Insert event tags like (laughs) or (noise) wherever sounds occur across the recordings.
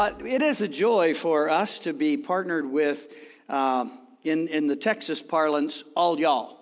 But it is a joy for us to be partnered with, uh, in, in the Texas parlance, all y'all.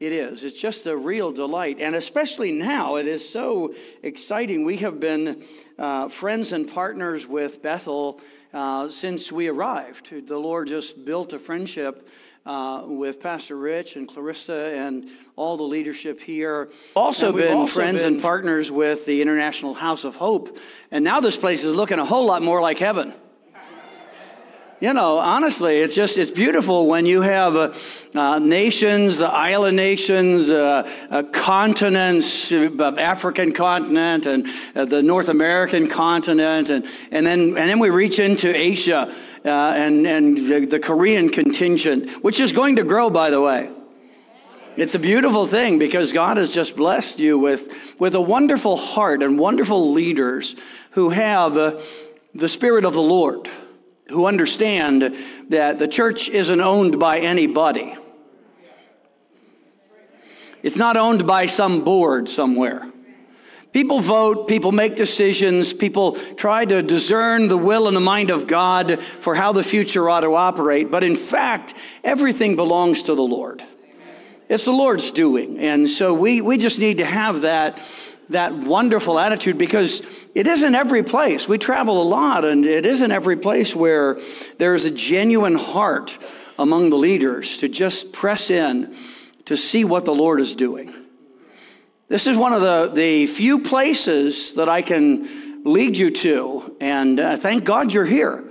It is. It's just a real delight. And especially now, it is so exciting. We have been uh, friends and partners with Bethel uh, since we arrived. The Lord just built a friendship uh, with Pastor Rich and Clarissa and all the leadership here. Also been also friends been... and partners with the International House of Hope. And now this place is looking a whole lot more like heaven. You know, honestly, it's just, it's beautiful when you have uh, uh, nations, the island nations, uh, uh continents, uh, African continent and uh, the North American continent, and, and, then, and then we reach into Asia Uh, and, and the, the Korean contingent, which is going to grow, by the way. It's a beautiful thing because God has just blessed you with, with a wonderful heart and wonderful leaders who have uh, the Spirit of the Lord who understand that the church isn't owned by anybody. It's not owned by some board somewhere. People vote, people make decisions, people try to discern the will and the mind of God for how the future ought to operate, but in fact, everything belongs to the Lord. It's the Lord's doing. And so we, we just need to have that that wonderful attitude because it isn't every place. We travel a lot, and it isn't every place where there's a genuine heart among the leaders to just press in to see what the Lord is doing. This is one of the, the few places that I can lead you to, and uh, thank God you're here.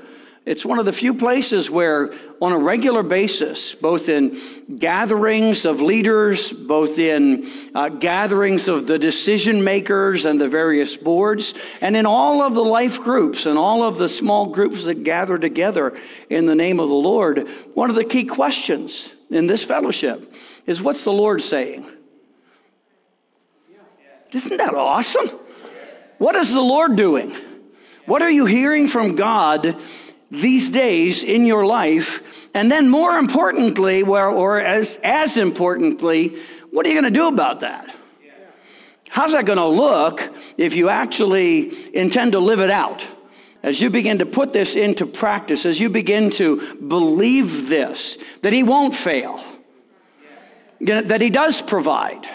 It's one of the few places where, on a regular basis, both in gatherings of leaders, both in uh, gatherings of the decision makers and the various boards, and in all of the life groups and all of the small groups that gather together in the name of the Lord, one of the key questions in this fellowship is what's the Lord saying? Isn't that awesome? What is the Lord doing? What are you hearing from God these days in your life? And then, more importantly, or as, as importantly, what are you going to do about that? How's that going to look if you actually intend to live it out? As you begin to put this into practice, as you begin to believe this, that He won't fail, that He does provide,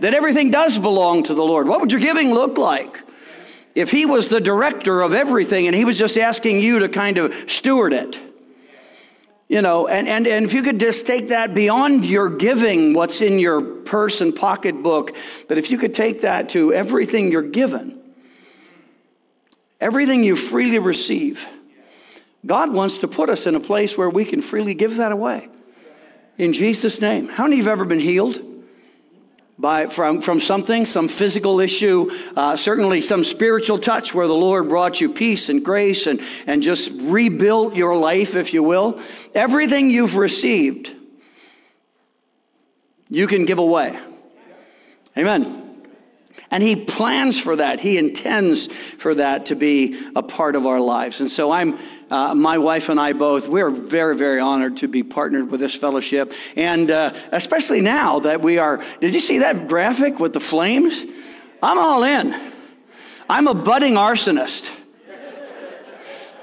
that everything does belong to the Lord, what would your giving look like? if he was the director of everything and he was just asking you to kind of steward it. You know, and, and, and if you could just take that beyond your giving, what's in your purse and pocketbook, but if you could take that to everything you're given, everything you freely receive, God wants to put us in a place where we can freely give that away. In Jesus' name. How many of you have ever been healed? By, from, from something, some physical issue, uh, certainly some spiritual touch where the Lord brought you peace and grace and, and just rebuilt your life, if you will. Everything you've received, you can give away. Amen. And he plans for that. He intends for that to be a part of our lives. And so I'm, uh, my wife and I both, we're very, very honored to be partnered with this fellowship. And uh, especially now that we are, did you see that graphic with the flames? I'm all in. I'm a budding arsonist.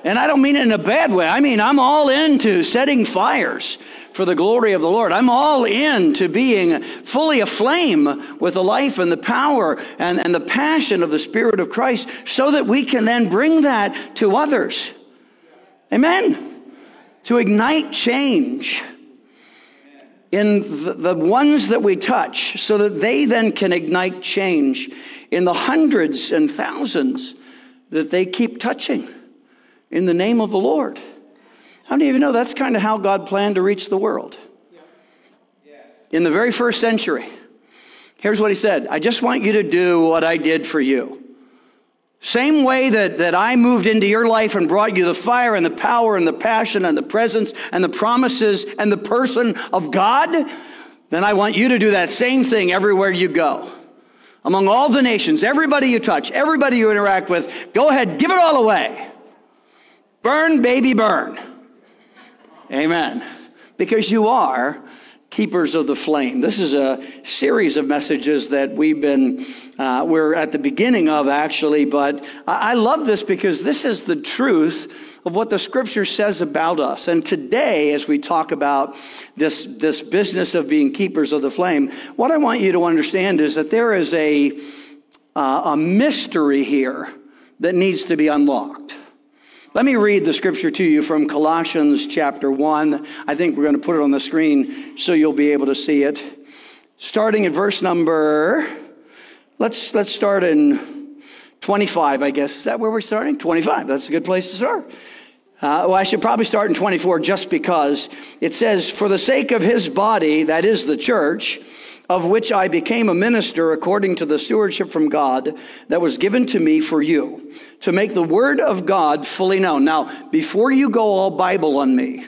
And I don't mean it in a bad way. I mean, I'm all into setting fires for the glory of the Lord. I'm all in to being fully aflame with the life and the power and, and the passion of the Spirit of Christ so that we can then bring that to others. Amen. To ignite change in the, the ones that we touch so that they then can ignite change in the hundreds and thousands that they keep touching in the name of the Lord. How many of you know that's kind of how God planned to reach the world? In the very first century, here's what he said I just want you to do what I did for you. Same way that, that I moved into your life and brought you the fire and the power and the passion and the presence and the promises and the person of God, then I want you to do that same thing everywhere you go. Among all the nations, everybody you touch, everybody you interact with, go ahead, give it all away. Burn, baby, burn. Amen. Because you are keepers of the flame. This is a series of messages that we've been, uh, we're at the beginning of actually, but I, I love this because this is the truth of what the scripture says about us. And today, as we talk about this, this business of being keepers of the flame, what I want you to understand is that there is a, uh, a mystery here that needs to be unlocked. Let me read the scripture to you from Colossians chapter 1. I think we're going to put it on the screen so you'll be able to see it. Starting at verse number, let's, let's start in 25, I guess. Is that where we're starting? 25. That's a good place to start. Uh, well, I should probably start in 24 just because it says, For the sake of his body, that is the church, of which I became a minister according to the stewardship from God that was given to me for you, to make the word of God fully known. Now, before you go all Bible on me,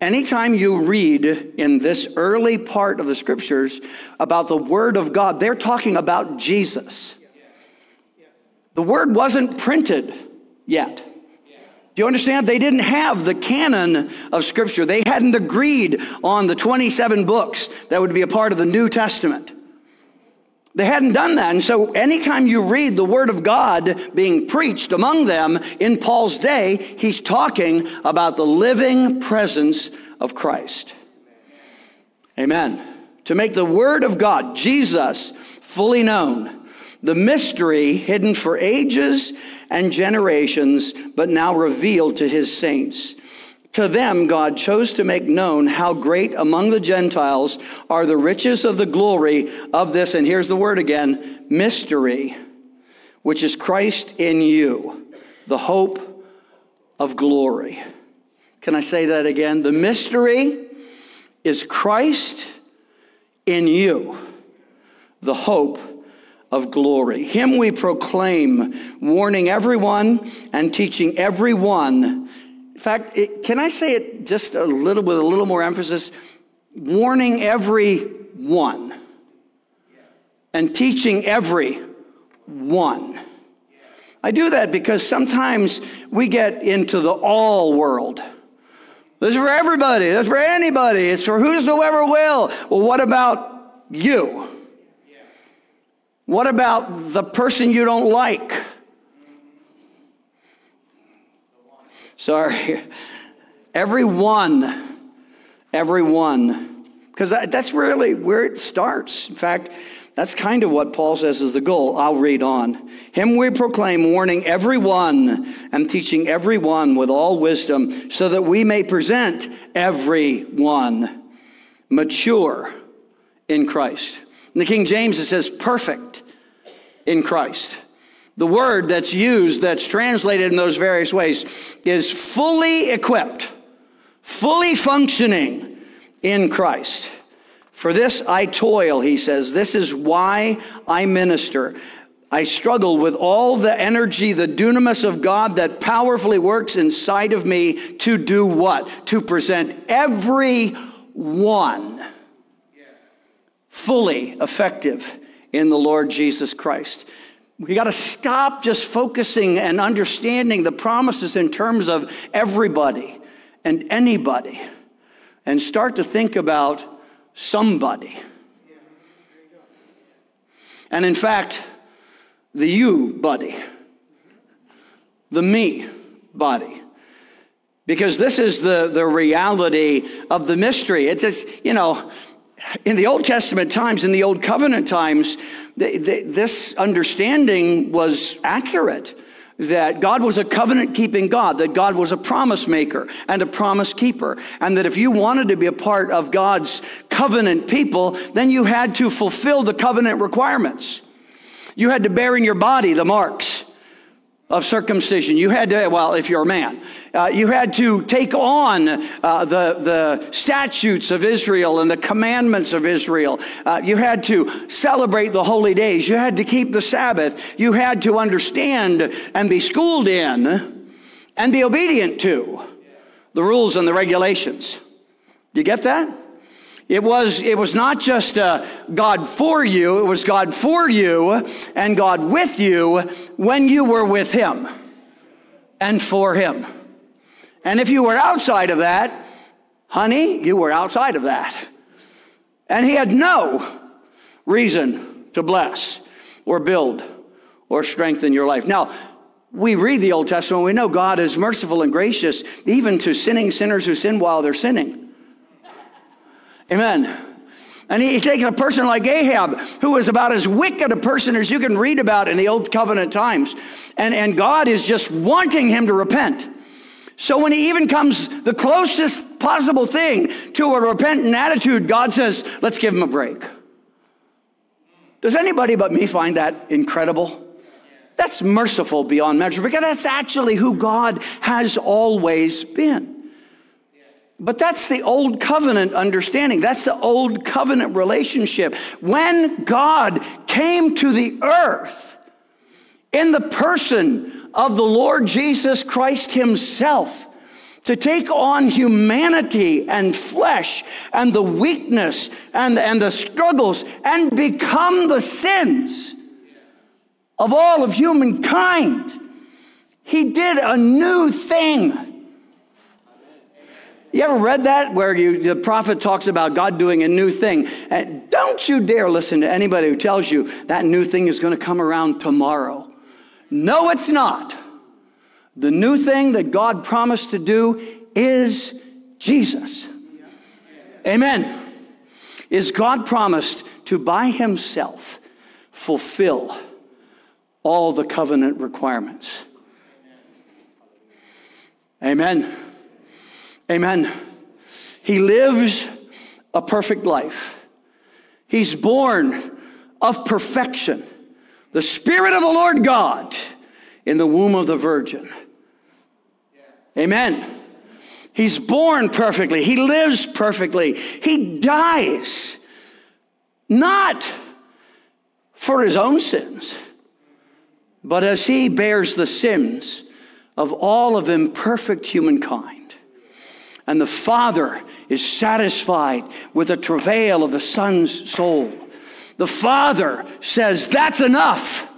anytime you read in this early part of the scriptures about the word of God, they're talking about Jesus. The word wasn't printed yet. Do you understand? They didn't have the canon of Scripture. They hadn't agreed on the 27 books that would be a part of the New Testament. They hadn't done that. And so, anytime you read the Word of God being preached among them in Paul's day, he's talking about the living presence of Christ. Amen. To make the Word of God, Jesus, fully known, the mystery hidden for ages and generations, but now revealed to his saints. To them, God chose to make known how great among the Gentiles are the riches of the glory of this, and here's the word again mystery, which is Christ in you, the hope of glory. Can I say that again? The mystery is Christ in you, the hope of glory. Him we proclaim, warning everyone and teaching everyone. In fact, it, can I say it just a little with a little more emphasis? Warning everyone and teaching every one. I do that because sometimes we get into the all world. This is for everybody. This is for anybody. It's for whosoever will. Well, what about you? What about the person you don't like? Sorry. Everyone. Everyone. Because that's really where it starts. In fact, that's kind of what Paul says is the goal. I'll read on. Him we proclaim, warning everyone and teaching everyone with all wisdom, so that we may present everyone mature in Christ. In the King James, it says perfect in Christ. The word that's used, that's translated in those various ways, is fully equipped, fully functioning in Christ. For this I toil, he says. This is why I minister. I struggle with all the energy, the dunamis of God that powerfully works inside of me to do what? To present every one fully effective in the Lord Jesus Christ. We got to stop just focusing and understanding the promises in terms of everybody and anybody and start to think about somebody. And in fact, the you body, the me body. Because this is the, the reality of the mystery. It's just, you know, in the Old Testament times, in the Old Covenant times, this understanding was accurate that God was a covenant keeping God, that God was a promise maker and a promise keeper, and that if you wanted to be a part of God's covenant people, then you had to fulfill the covenant requirements. You had to bear in your body the marks of circumcision. You had to, well, if you're a man, uh, you had to take on uh, the, the statutes of Israel and the commandments of Israel. Uh, you had to celebrate the holy days. You had to keep the Sabbath. You had to understand and be schooled in and be obedient to the rules and the regulations. Do you get that? It was, it was not just uh, God for you, it was God for you and God with you when you were with Him and for Him. And if you were outside of that, honey, you were outside of that. And he had no reason to bless or build or strengthen your life. Now, we read the Old Testament, we know God is merciful and gracious even to sinning sinners who sin while they're sinning. Amen. And he takes a person like Ahab, who was about as wicked a person as you can read about in the Old Covenant times. And, and God is just wanting him to repent. So when he even comes the closest possible thing to a repentant attitude, God says, let's give him a break. Does anybody but me find that incredible? That's merciful beyond measure because that's actually who God has always been. But that's the old covenant understanding. That's the old covenant relationship. When God came to the earth in the person of the Lord Jesus Christ Himself, to take on humanity and flesh and the weakness and, and the struggles and become the sins of all of humankind. He did a new thing. You ever read that where you, the prophet talks about God doing a new thing? And don't you dare listen to anybody who tells you that new thing is going to come around tomorrow. No, it's not. The new thing that God promised to do is Jesus. Amen. Is God promised to by himself fulfill all the covenant requirements? Amen. Amen. He lives a perfect life. He's born of perfection. The Spirit of the Lord God in the womb of the Virgin. Amen. He's born perfectly. He lives perfectly. He dies not for his own sins, but as he bears the sins of all of imperfect humankind. And the Father is satisfied with the travail of the Son's soul. The Father says, That's enough.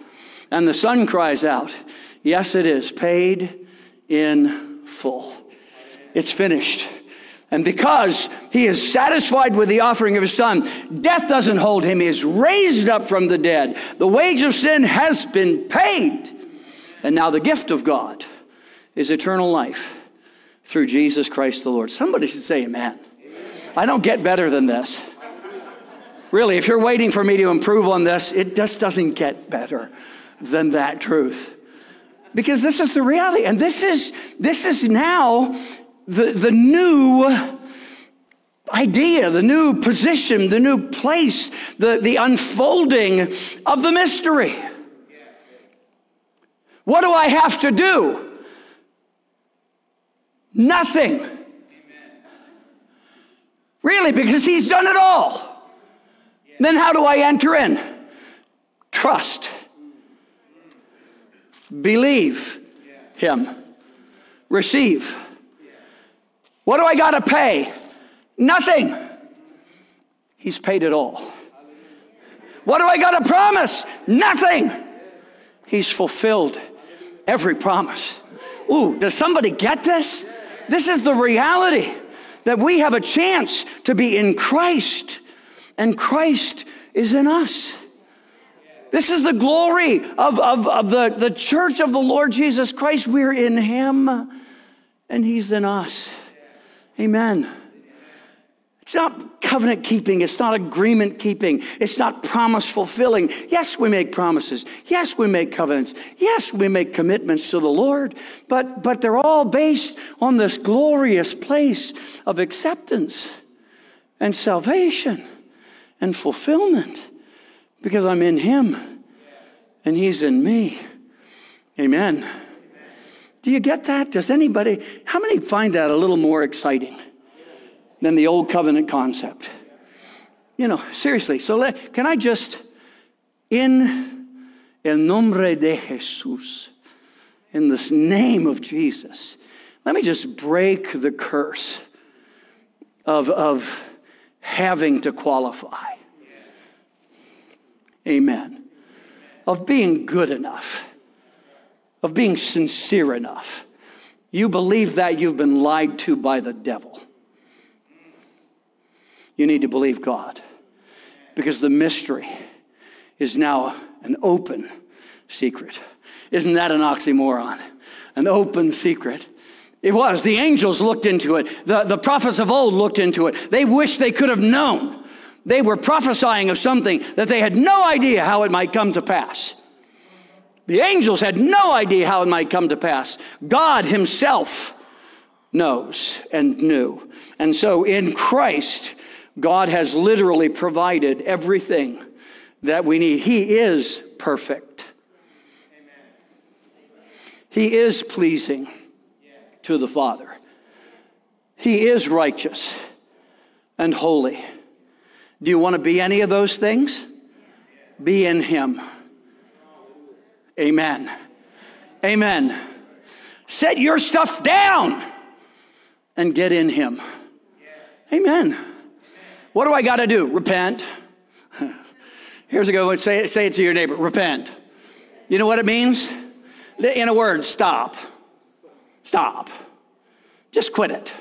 And the Son cries out, Yes, it is, paid in full. It's finished. And because he is satisfied with the offering of his son, death doesn't hold him. He is raised up from the dead. The wage of sin has been paid. And now the gift of God is eternal life through Jesus Christ the Lord. Somebody should say amen. I don't get better than this. Really, if you're waiting for me to improve on this, it just doesn't get better than that truth. Because this is the reality. And this is, this is now the, the new idea, the new position, the new place, the, the unfolding of the mystery. What do I have to do? Nothing. Really, because he's done it all. Then how do I enter in? Trust. Believe him. Receive. What do I got to pay? Nothing. He's paid it all. What do I got to promise? Nothing. He's fulfilled every promise. Ooh, does somebody get this? This is the reality that we have a chance to be in Christ, and Christ is in us. This is the glory of, of, of the, the church of the Lord Jesus Christ. We're in Him, and He's in us. Amen. It's not covenant keeping. It's not agreement keeping. It's not promise fulfilling. Yes, we make promises. Yes, we make covenants. Yes, we make commitments to the Lord. But, but they're all based on this glorious place of acceptance and salvation and fulfillment because I'm in Him and He's in me. Amen. Do you get that? Does anybody, how many find that a little more exciting than the old covenant concept? You know, seriously. So let, can I just, in el nombre de Jesús, in this name of Jesus, let me just break the curse of, of having to qualify. Amen. Of being good enough of being sincere enough. You believe that you've been lied to by the devil. You need to believe God. because the mystery is now an open secret. Isn't that an oxymoron? An open secret. It was. The angels looked into it. The, the prophets of old looked into it. They wished they could have known. They were prophesying of something that they had no idea how it might come to pass. The angels had no idea how it might come to pass. God Himself knows and knew. And so in Christ, God has literally provided everything that we need. He is perfect, He is pleasing to the Father, He is righteous and holy. Do you want to be any of those things? Be in Him. Amen. Amen. Set your stuff down and get in Him. Amen. What do I got to do? Repent. (laughs) Here's a good one. Say it, say it to your neighbor. Repent. You know what it means? In a word, stop. Stop. Just quit it.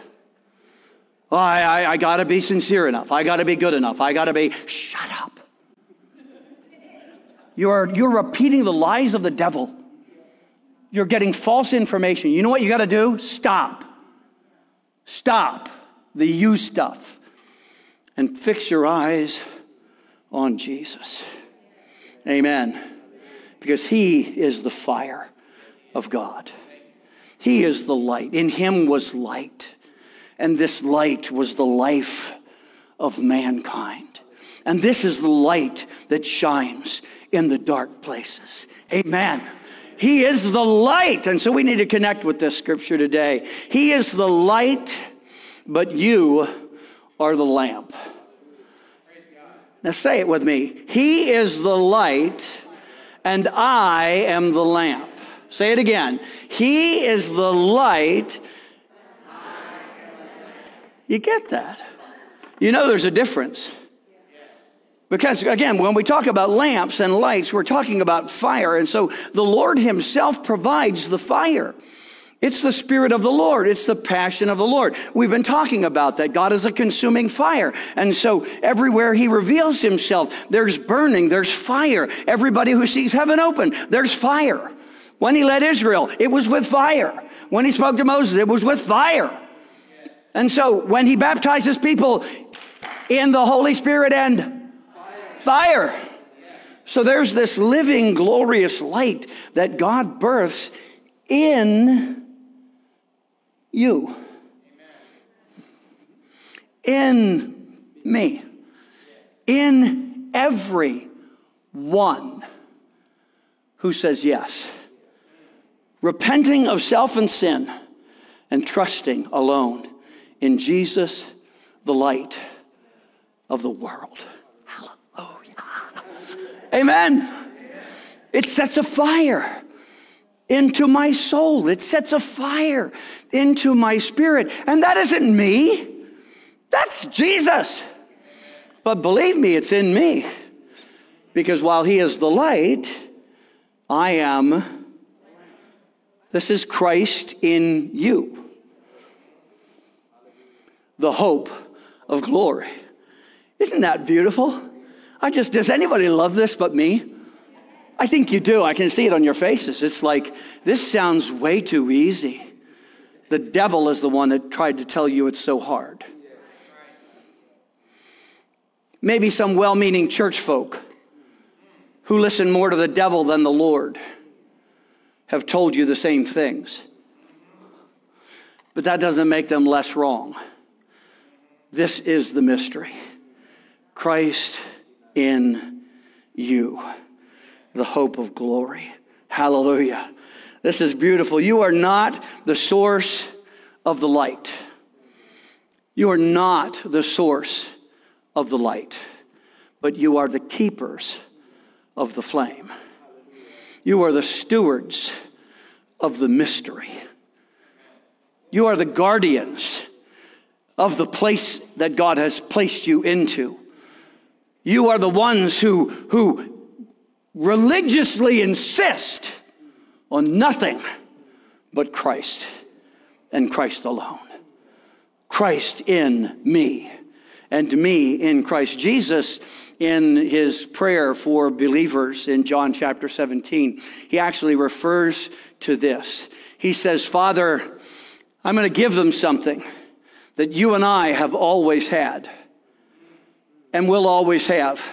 Oh, I, I, I got to be sincere enough. I got to be good enough. I got to be, shut up. You're, you're repeating the lies of the devil. You're getting false information. You know what you got to do? Stop. Stop the you stuff and fix your eyes on Jesus. Amen. Because he is the fire of God. He is the light. In him was light. And this light was the life of mankind. And this is the light that shines in the dark places. Amen. He is the light. And so we need to connect with this scripture today. He is the light, but you are the lamp. Now say it with me. He is the light, and I am the lamp. Say it again. He is the light. You get that? You know there's a difference. Because again, when we talk about lamps and lights, we're talking about fire. And so the Lord Himself provides the fire. It's the Spirit of the Lord. It's the passion of the Lord. We've been talking about that. God is a consuming fire. And so everywhere He reveals Himself, there's burning, there's fire. Everybody who sees heaven open, there's fire. When He led Israel, it was with fire. When He spoke to Moses, it was with fire. And so when He baptizes people in the Holy Spirit and fire. So there's this living, glorious light that God births in you, in me, in every one who says yes, repenting of self and sin and trusting alone in Jesus, the light of the world. Hallelujah. Amen. It sets a fire into my soul. It sets a fire into my spirit. And that isn't me, that's Jesus. But believe me, it's in me. Because while He is the light, I am, this is Christ in you, the hope of glory. Isn't that beautiful? I just, does anybody love this but me? I think you do. I can see it on your faces. It's like, this sounds way too easy. The devil is the one that tried to tell you it's so hard. Maybe some well meaning church folk who listen more to the devil than the Lord have told you the same things. But that doesn't make them less wrong. This is the mystery. Christ in you, the hope of glory. Hallelujah. This is beautiful. You are not the source of the light. You are not the source of the light, but you are the keepers of the flame. You are the stewards of the mystery. You are the guardians of the place that God has placed you into. You are the ones who, who religiously insist on nothing but Christ and Christ alone. Christ in me and me in Christ Jesus in his prayer for believers in John chapter 17. He actually refers to this. He says, Father, I'm going to give them something that you and I have always had and will always have.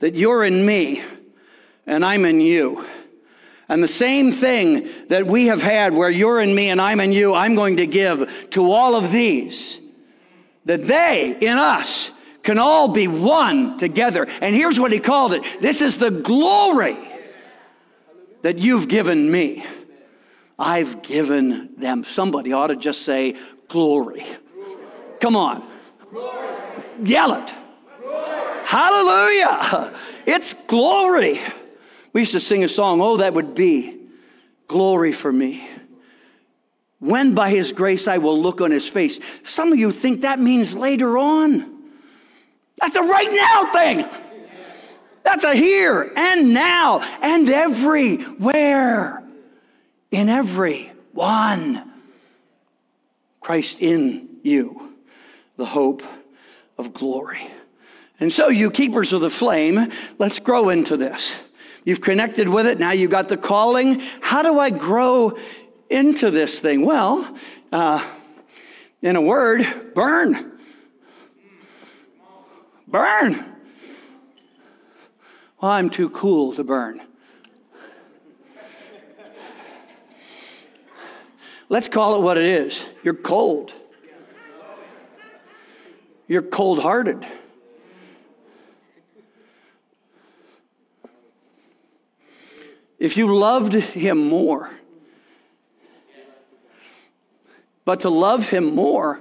That you're in me and I'm in you. And the same thing that we have had where you're in me and I'm in you, I'm going to give to all of these. That they in us can all be one together. And here's what he called it this is the glory that you've given me. I've given them. Somebody ought to just say, glory. Come on. Yell it. Hallelujah. It's glory. We used to sing a song, Oh, that would be glory for me. When by his grace I will look on his face. Some of you think that means later on. That's a right now thing. That's a here and now and everywhere. In every one. Christ in you, the hope of glory. And so, you keepers of the flame, let's grow into this. You've connected with it. Now you've got the calling. How do I grow into this thing? Well, uh, in a word, burn. Burn. Well, I'm too cool to burn. Let's call it what it is. You're cold. You're cold hearted. If you loved him more, but to love him more,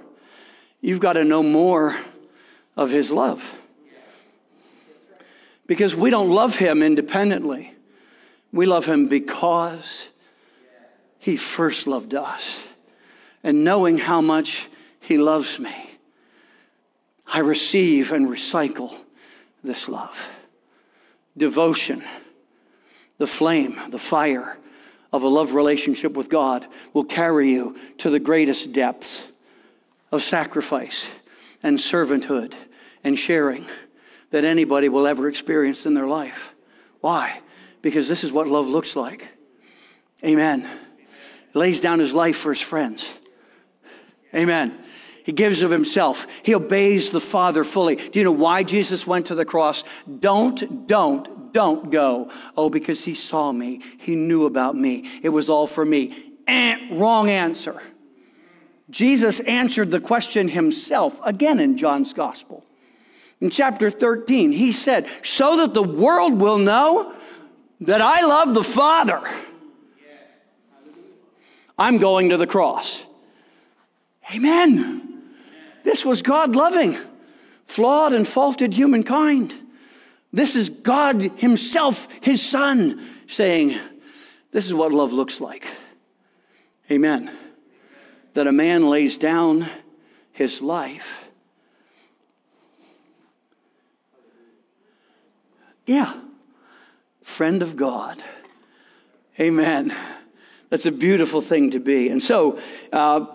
you've got to know more of his love. Because we don't love him independently, we love him because he first loved us. And knowing how much he loves me, I receive and recycle this love. Devotion the flame, the fire of a love relationship with God will carry you to the greatest depths of sacrifice and servanthood and sharing that anybody will ever experience in their life. Why? Because this is what love looks like. Amen. Lays down his life for his friends. Amen. He gives of himself. He obeys the Father fully. Do you know why Jesus went to the cross? Don't, don't, don't go. Oh, because he saw me. He knew about me. It was all for me. Eh, wrong answer. Jesus answered the question himself again in John's gospel. In chapter 13, he said, So that the world will know that I love the Father, I'm going to the cross. Amen. This was God loving flawed and faulted humankind. This is God Himself, His Son, saying, This is what love looks like. Amen. That a man lays down his life. Yeah, friend of God. Amen. That's a beautiful thing to be. And so, uh,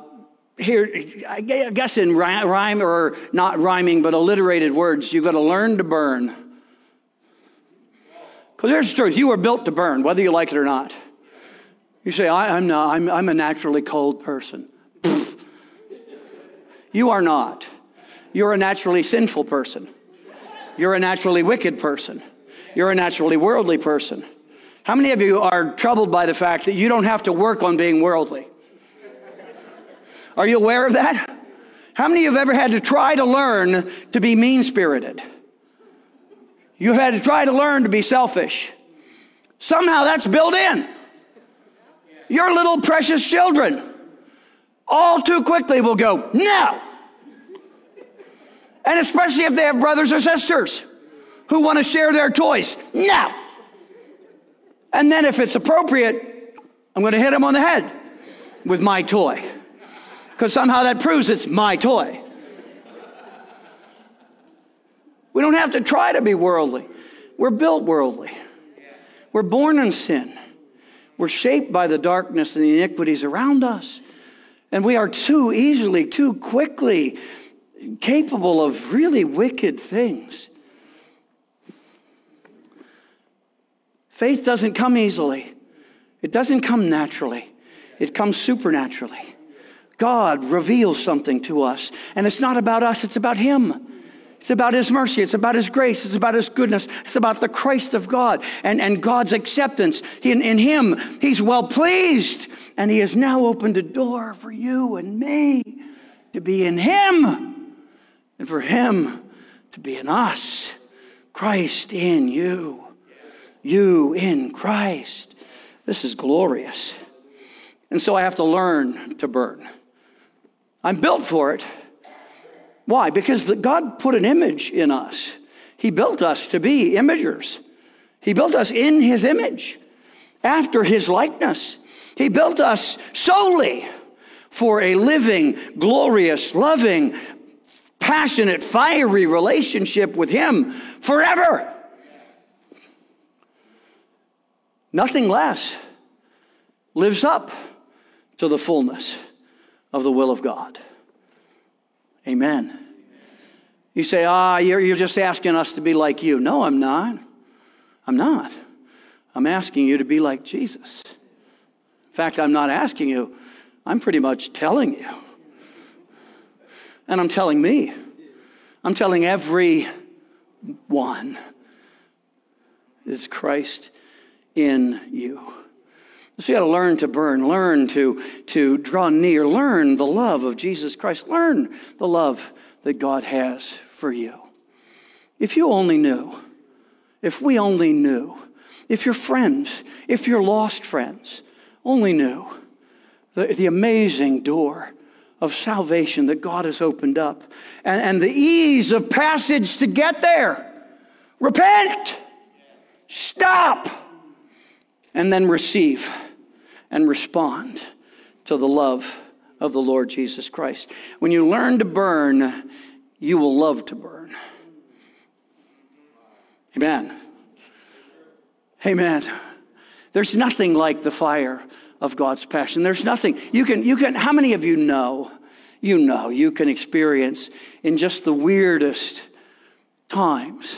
here, I guess in rhyme or not rhyming, but alliterated words, you've got to learn to burn. Because here's the truth you were built to burn, whether you like it or not. You say, I, am not, I'm, I'm a naturally cold person. (laughs) you are not. You're a naturally sinful person. You're a naturally wicked person. You're a naturally worldly person. How many of you are troubled by the fact that you don't have to work on being worldly? Are you aware of that? How many of you have ever had to try to learn to be mean spirited? You've had to try to learn to be selfish. Somehow that's built in. Your little precious children all too quickly will go, no. And especially if they have brothers or sisters who want to share their toys, no. And then if it's appropriate, I'm going to hit them on the head with my toy. Because somehow that proves it's my toy. We don't have to try to be worldly. We're built worldly. We're born in sin. We're shaped by the darkness and the iniquities around us. And we are too easily, too quickly capable of really wicked things. Faith doesn't come easily, it doesn't come naturally, it comes supernaturally. God reveals something to us, and it's not about us, it's about Him. It's about His mercy. It's about His grace. It's about His goodness. It's about the Christ of God and, and God's acceptance. In, in Him, He's well pleased. And He has now opened a door for you and me to be in Him and for Him to be in us. Christ in you. You in Christ. This is glorious. And so I have to learn to burn. I'm built for it. Why? Because the, God put an image in us. He built us to be imagers. He built us in His image, after His likeness. He built us solely for a living, glorious, loving, passionate, fiery relationship with Him forever. Nothing less lives up to the fullness of the will of God. Amen. You say, ah, you're, you're just asking us to be like you. No, I'm not. I'm not. I'm asking you to be like Jesus. In fact, I'm not asking you, I'm pretty much telling you. And I'm telling me. I'm telling every one is Christ in you. So you got to learn to burn, learn to, to draw near, learn the love of Jesus Christ, learn the love that God has for you. If you only knew, if we only knew, if your friends, if your lost friends only knew the, the amazing door of salvation that God has opened up and, and the ease of passage to get there. Repent, stop, and then receive and respond to the love of the Lord Jesus Christ. When you learn to burn, you will love to burn. Amen. Amen. There's nothing like the fire of God's passion. There's nothing. You can, you can, how many of you know? You know, you can experience in just the weirdest times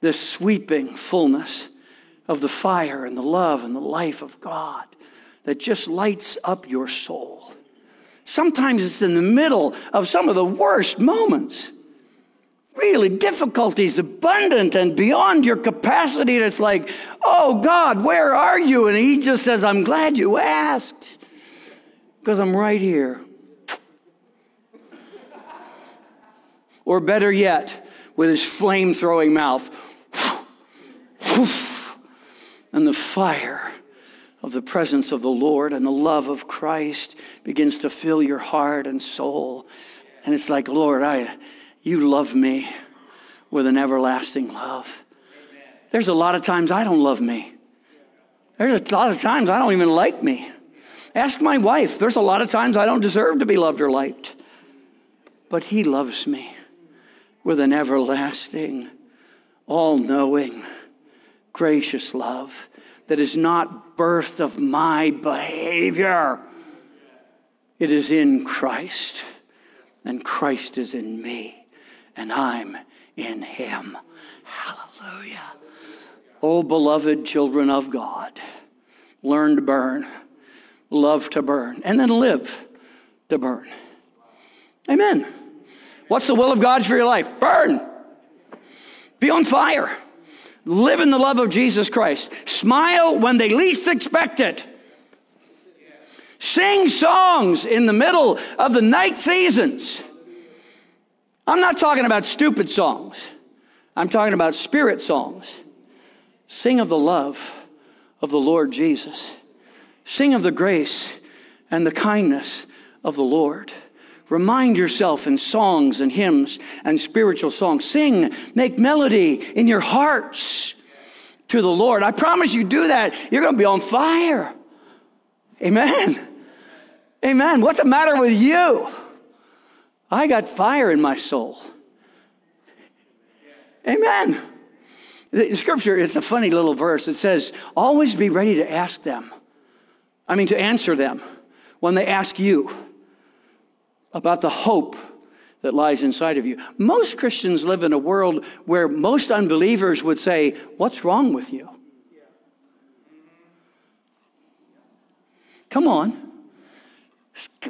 this sweeping fullness of the fire and the love and the life of God that just lights up your soul. Sometimes it's in the middle of some of the worst moments. Really, difficulties abundant and beyond your capacity. And it's like, oh God, where are you? And he just says, I'm glad you asked because I'm right here. Or better yet, with his flame throwing mouth, and the fire of the presence of the Lord and the love of Christ begins to fill your heart and soul. And it's like, Lord, I, you love me with an everlasting love. There's a lot of times I don't love me. There's a lot of times I don't even like me. Ask my wife. There's a lot of times I don't deserve to be loved or liked. But He loves me with an everlasting, all knowing, gracious love that is not birthed of my behavior. It is in Christ, and Christ is in me, and I'm in him. Hallelujah. Oh, beloved children of God, learn to burn, love to burn, and then live to burn. Amen. What's the will of God for your life? Burn. Be on fire. Live in the love of Jesus Christ. Smile when they least expect it. Sing songs in the middle of the night seasons. I'm not talking about stupid songs. I'm talking about spirit songs. Sing of the love of the Lord Jesus. Sing of the grace and the kindness of the Lord. Remind yourself in songs and hymns and spiritual songs. Sing, make melody in your hearts to the Lord. I promise you do that, you're going to be on fire. Amen. Amen. What's the matter with you? I got fire in my soul. Amen. The scripture, it's a funny little verse. It says, always be ready to ask them. I mean, to answer them when they ask you about the hope that lies inside of you. Most Christians live in a world where most unbelievers would say, What's wrong with you? Come on.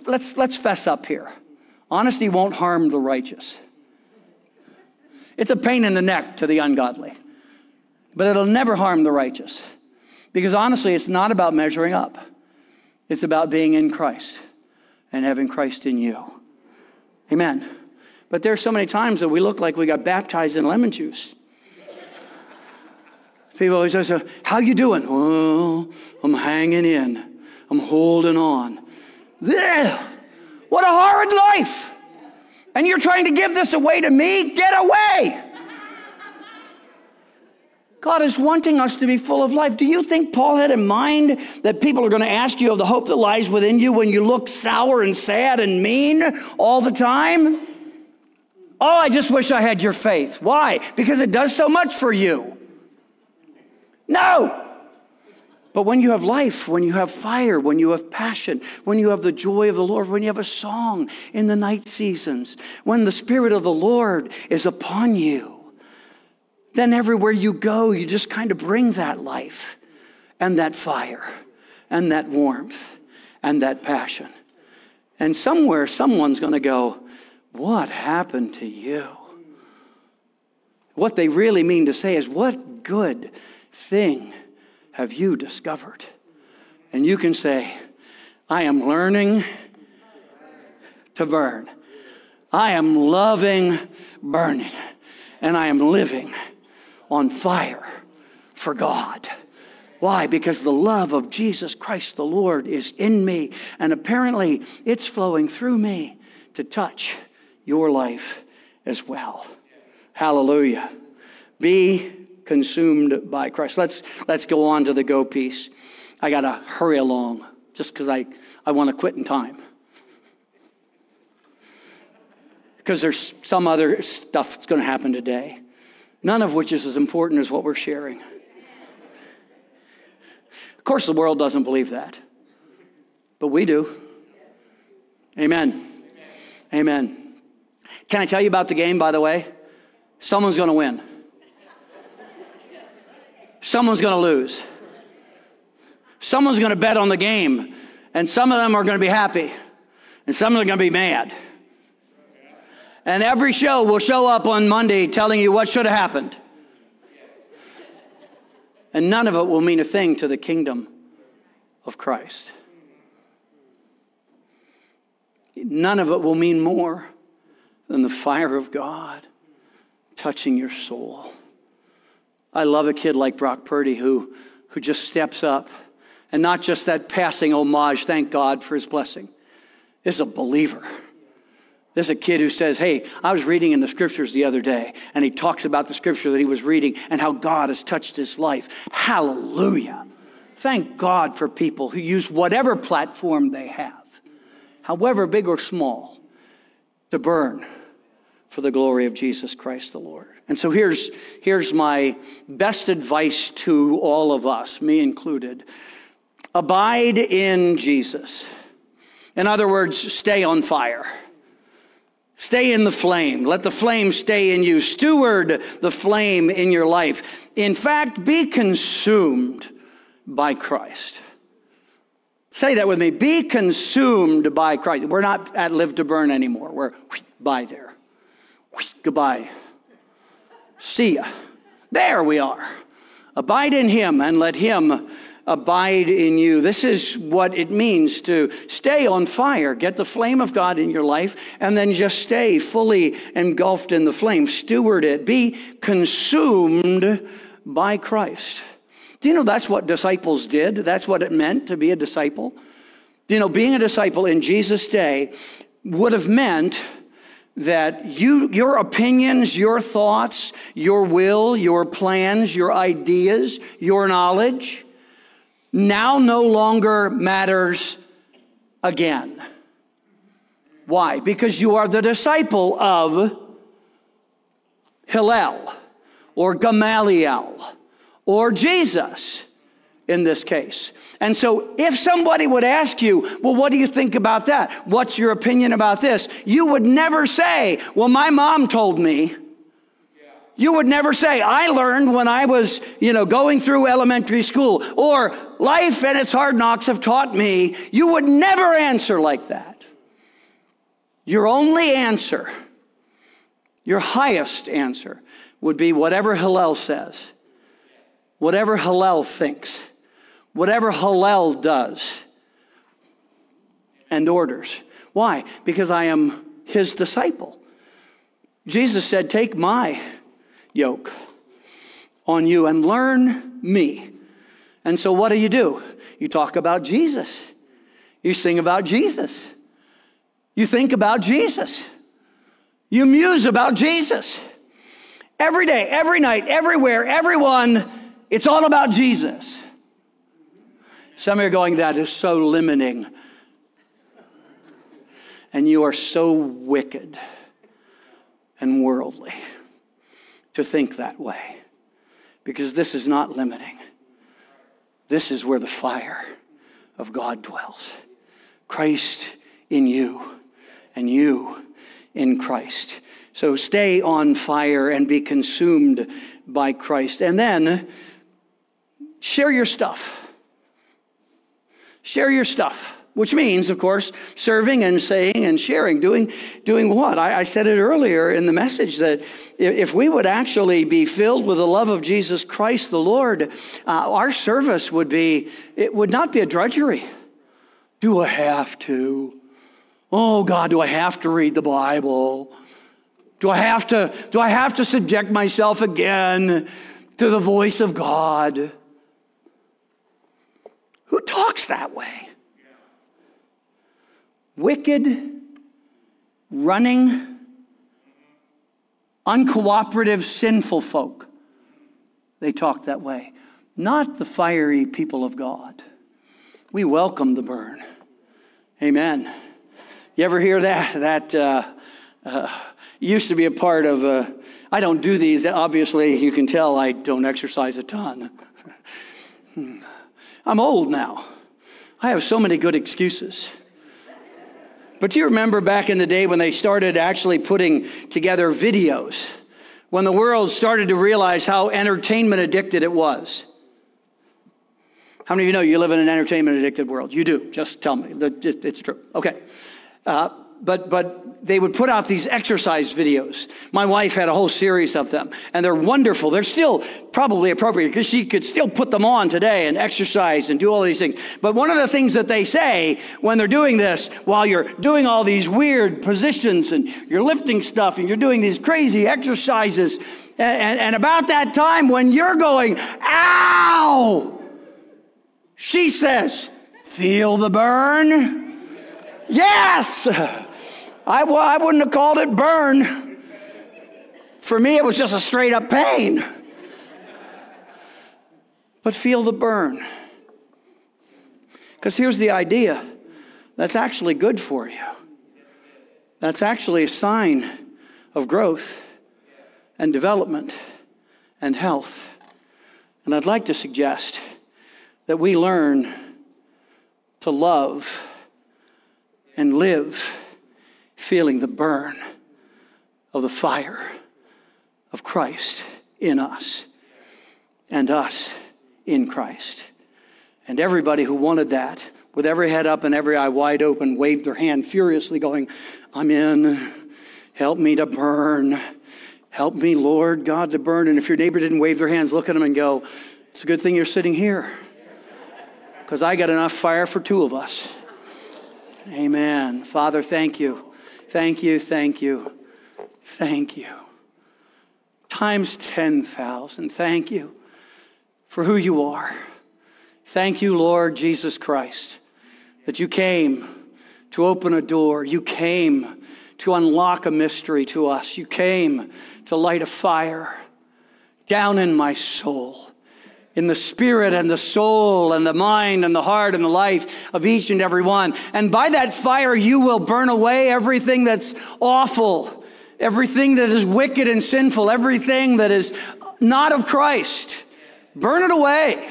Let's, let's fess up here. Honesty won't harm the righteous. It's a pain in the neck to the ungodly, but it'll never harm the righteous. Because honestly, it's not about measuring up, it's about being in Christ and having Christ in you. Amen. But there's so many times that we look like we got baptized in lemon juice. People always say, how you doing? Oh, I'm hanging in. I'm holding on. What a horrid life. And you're trying to give this away to me? Get away. God is wanting us to be full of life. Do you think Paul had in mind that people are going to ask you of the hope that lies within you when you look sour and sad and mean all the time? Oh, I just wish I had your faith. Why? Because it does so much for you. No. But when you have life, when you have fire, when you have passion, when you have the joy of the Lord, when you have a song in the night seasons, when the Spirit of the Lord is upon you, then everywhere you go, you just kind of bring that life and that fire and that warmth and that passion. And somewhere, someone's going to go, what happened to you? What they really mean to say is, What good thing have you discovered? And you can say, I am learning to burn. I am loving burning. And I am living on fire for God. Why? Because the love of Jesus Christ the Lord is in me, and apparently it's flowing through me to touch your life as well. Hallelujah. Be consumed by Christ. Let's, let's go on to the go piece. I got to hurry along just because I, I want to quit in time. Because there's some other stuff that's going to happen today, none of which is as important as what we're sharing. Of course, the world doesn't believe that, but we do. Amen. Amen. Can I tell you about the game, by the way? Someone's going to win. Someone's going to lose. Someone's going to bet on the game, and some of them are going to be happy, and some of them are going to be mad. And every show will show up on Monday telling you what should have happened. And none of it will mean a thing to the kingdom of Christ. None of it will mean more than the fire of God touching your soul. I love a kid like Brock Purdy who, who just steps up and not just that passing homage, thank God for his blessing. Is a believer. There's a kid who says, Hey, I was reading in the scriptures the other day, and he talks about the scripture that he was reading and how God has touched his life. Hallelujah. Thank God for people who use whatever platform they have, however big or small, to burn for the glory of Jesus Christ the Lord. And so here's, here's my best advice to all of us, me included abide in Jesus. In other words, stay on fire. Stay in the flame. Let the flame stay in you. Steward the flame in your life. In fact, be consumed by Christ. Say that with me. Be consumed by Christ. We're not at live to burn anymore. We're by there. Goodbye. See ya. There we are. Abide in Him and let Him abide in you. This is what it means to stay on fire. Get the flame of God in your life and then just stay fully engulfed in the flame. Steward it. Be consumed by Christ. Do you know that's what disciples did? That's what it meant to be a disciple. Do you know being a disciple in Jesus' day would have meant that you, your opinions, your thoughts, your will, your plans, your ideas, your knowledge now no longer matters again. Why? Because you are the disciple of Hillel or Gamaliel or Jesus. in this case. And so, if somebody would ask you, well, what do you think about that? What's your opinion about this? You would never say, well, my mom told me. You would never say, I learned when I was, you know, going through elementary school, or life and its hard knocks have taught me. You would never answer like that. Your only answer, your highest answer, would be whatever Hillel says, whatever Hillel thinks whatever Hillel does and orders. Why? Because I am his disciple. Jesus said, Take my yoke on you and learn me. And so, what do you do? You talk about Jesus, you sing about Jesus, you think about Jesus, you muse about Jesus. Every day, every night, everywhere, everyone, it's all about Jesus. Some of you are going, that is so limiting. And you are so wicked and worldly to think that way because this is not limiting. This is where the fire of God dwells. Christ in you and you in Christ. So stay on fire and be consumed by Christ. And then share your stuff. Share your stuff, which means, of course, serving and saying and sharing. Doing, doing what? I, I said it earlier in the message that if we would actually be filled with the love of Jesus Christ the Lord, uh, our service would be, it would not be a drudgery. Do I have to? Oh God, do I have to read the Bible? Do I have to, do I have to subject myself again to the voice of God? Who talks that way? Wicked, running, uncooperative, sinful folk. They talk that way. Not the fiery people of God. We welcome the burn. Amen. You ever hear that? (laughs) That uh, uh, used to be a part of. Uh, I don't do these. Obviously, you can tell I don't exercise a ton. (laughs) Hmm. I'm old now. I have so many good excuses. But do you remember back in the day when they started actually putting together videos? When the world started to realize how entertainment addicted it was? How many of you know you live in an entertainment addicted world? You do. Just tell me. It's true. Okay. Uh, but, but they would put out these exercise videos. My wife had a whole series of them, and they're wonderful. They're still probably appropriate because she could still put them on today and exercise and do all these things. But one of the things that they say when they're doing this, while you're doing all these weird positions and you're lifting stuff and you're doing these crazy exercises, and, and, and about that time when you're going, ow, she says, feel the burn? Yes! I, I wouldn't have called it burn. For me, it was just a straight up pain. But feel the burn. Because here's the idea that's actually good for you. That's actually a sign of growth and development and health. And I'd like to suggest that we learn to love and live feeling the burn of the fire of Christ in us and us in Christ. And everybody who wanted that, with every head up and every eye wide open, waved their hand furiously, going, I'm in. Help me to burn. Help me, Lord God, to burn. And if your neighbor didn't wave their hands, look at them and go, It's a good thing you're sitting here. Because I got enough fire for two of us. Amen. Father, thank you. Thank you, thank you, thank you. Times 10,000. Thank you for who you are. Thank you, Lord Jesus Christ, that you came to open a door. You came to unlock a mystery to us. You came to light a fire down in my soul in the spirit and the soul and the mind and the heart and the life of each and every one. And by that fire, you will burn away everything that's awful, everything that is wicked and sinful, everything that is not of Christ. Burn it away.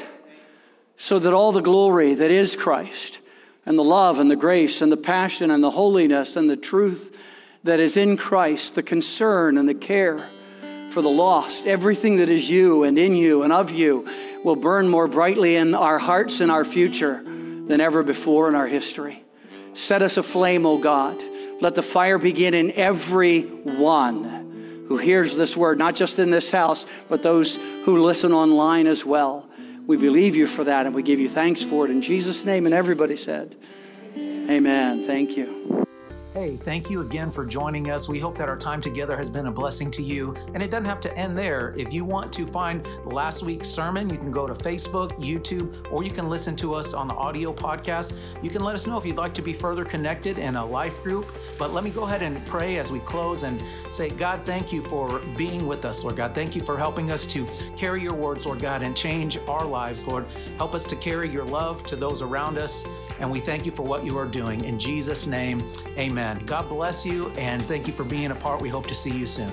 so that all the glory that is Christ and the love and the grace and the passion and the holiness and the truth that is in Christ, the concern and the care for the lost, everything that is you and in you and of you will burn more brightly in our hearts and our future than ever before in our history. Set us aflame, O God. Let the fire begin in every one who hears this word, not just in this house, but those who listen online as well. We believe you for that and we give you thanks for it in Jesus' name. And everybody said, Amen. Thank you. Hey, thank you again for joining us. We hope that our time together has been a blessing to you. And it doesn't have to end there. If you want to find last week's sermon, you can go to Facebook, YouTube, or you can listen to us on the audio podcast. You can let us know if you'd like to be further connected in a life group. But let me go ahead and pray as we close and say, God, thank you for being with us, Lord God. Thank you for helping us to carry your words, Lord God, and change our lives, Lord. Help us to carry your love to those around us. And we thank you for what you are doing. In Jesus' name, amen. God bless you and thank you for being a part. We hope to see you soon.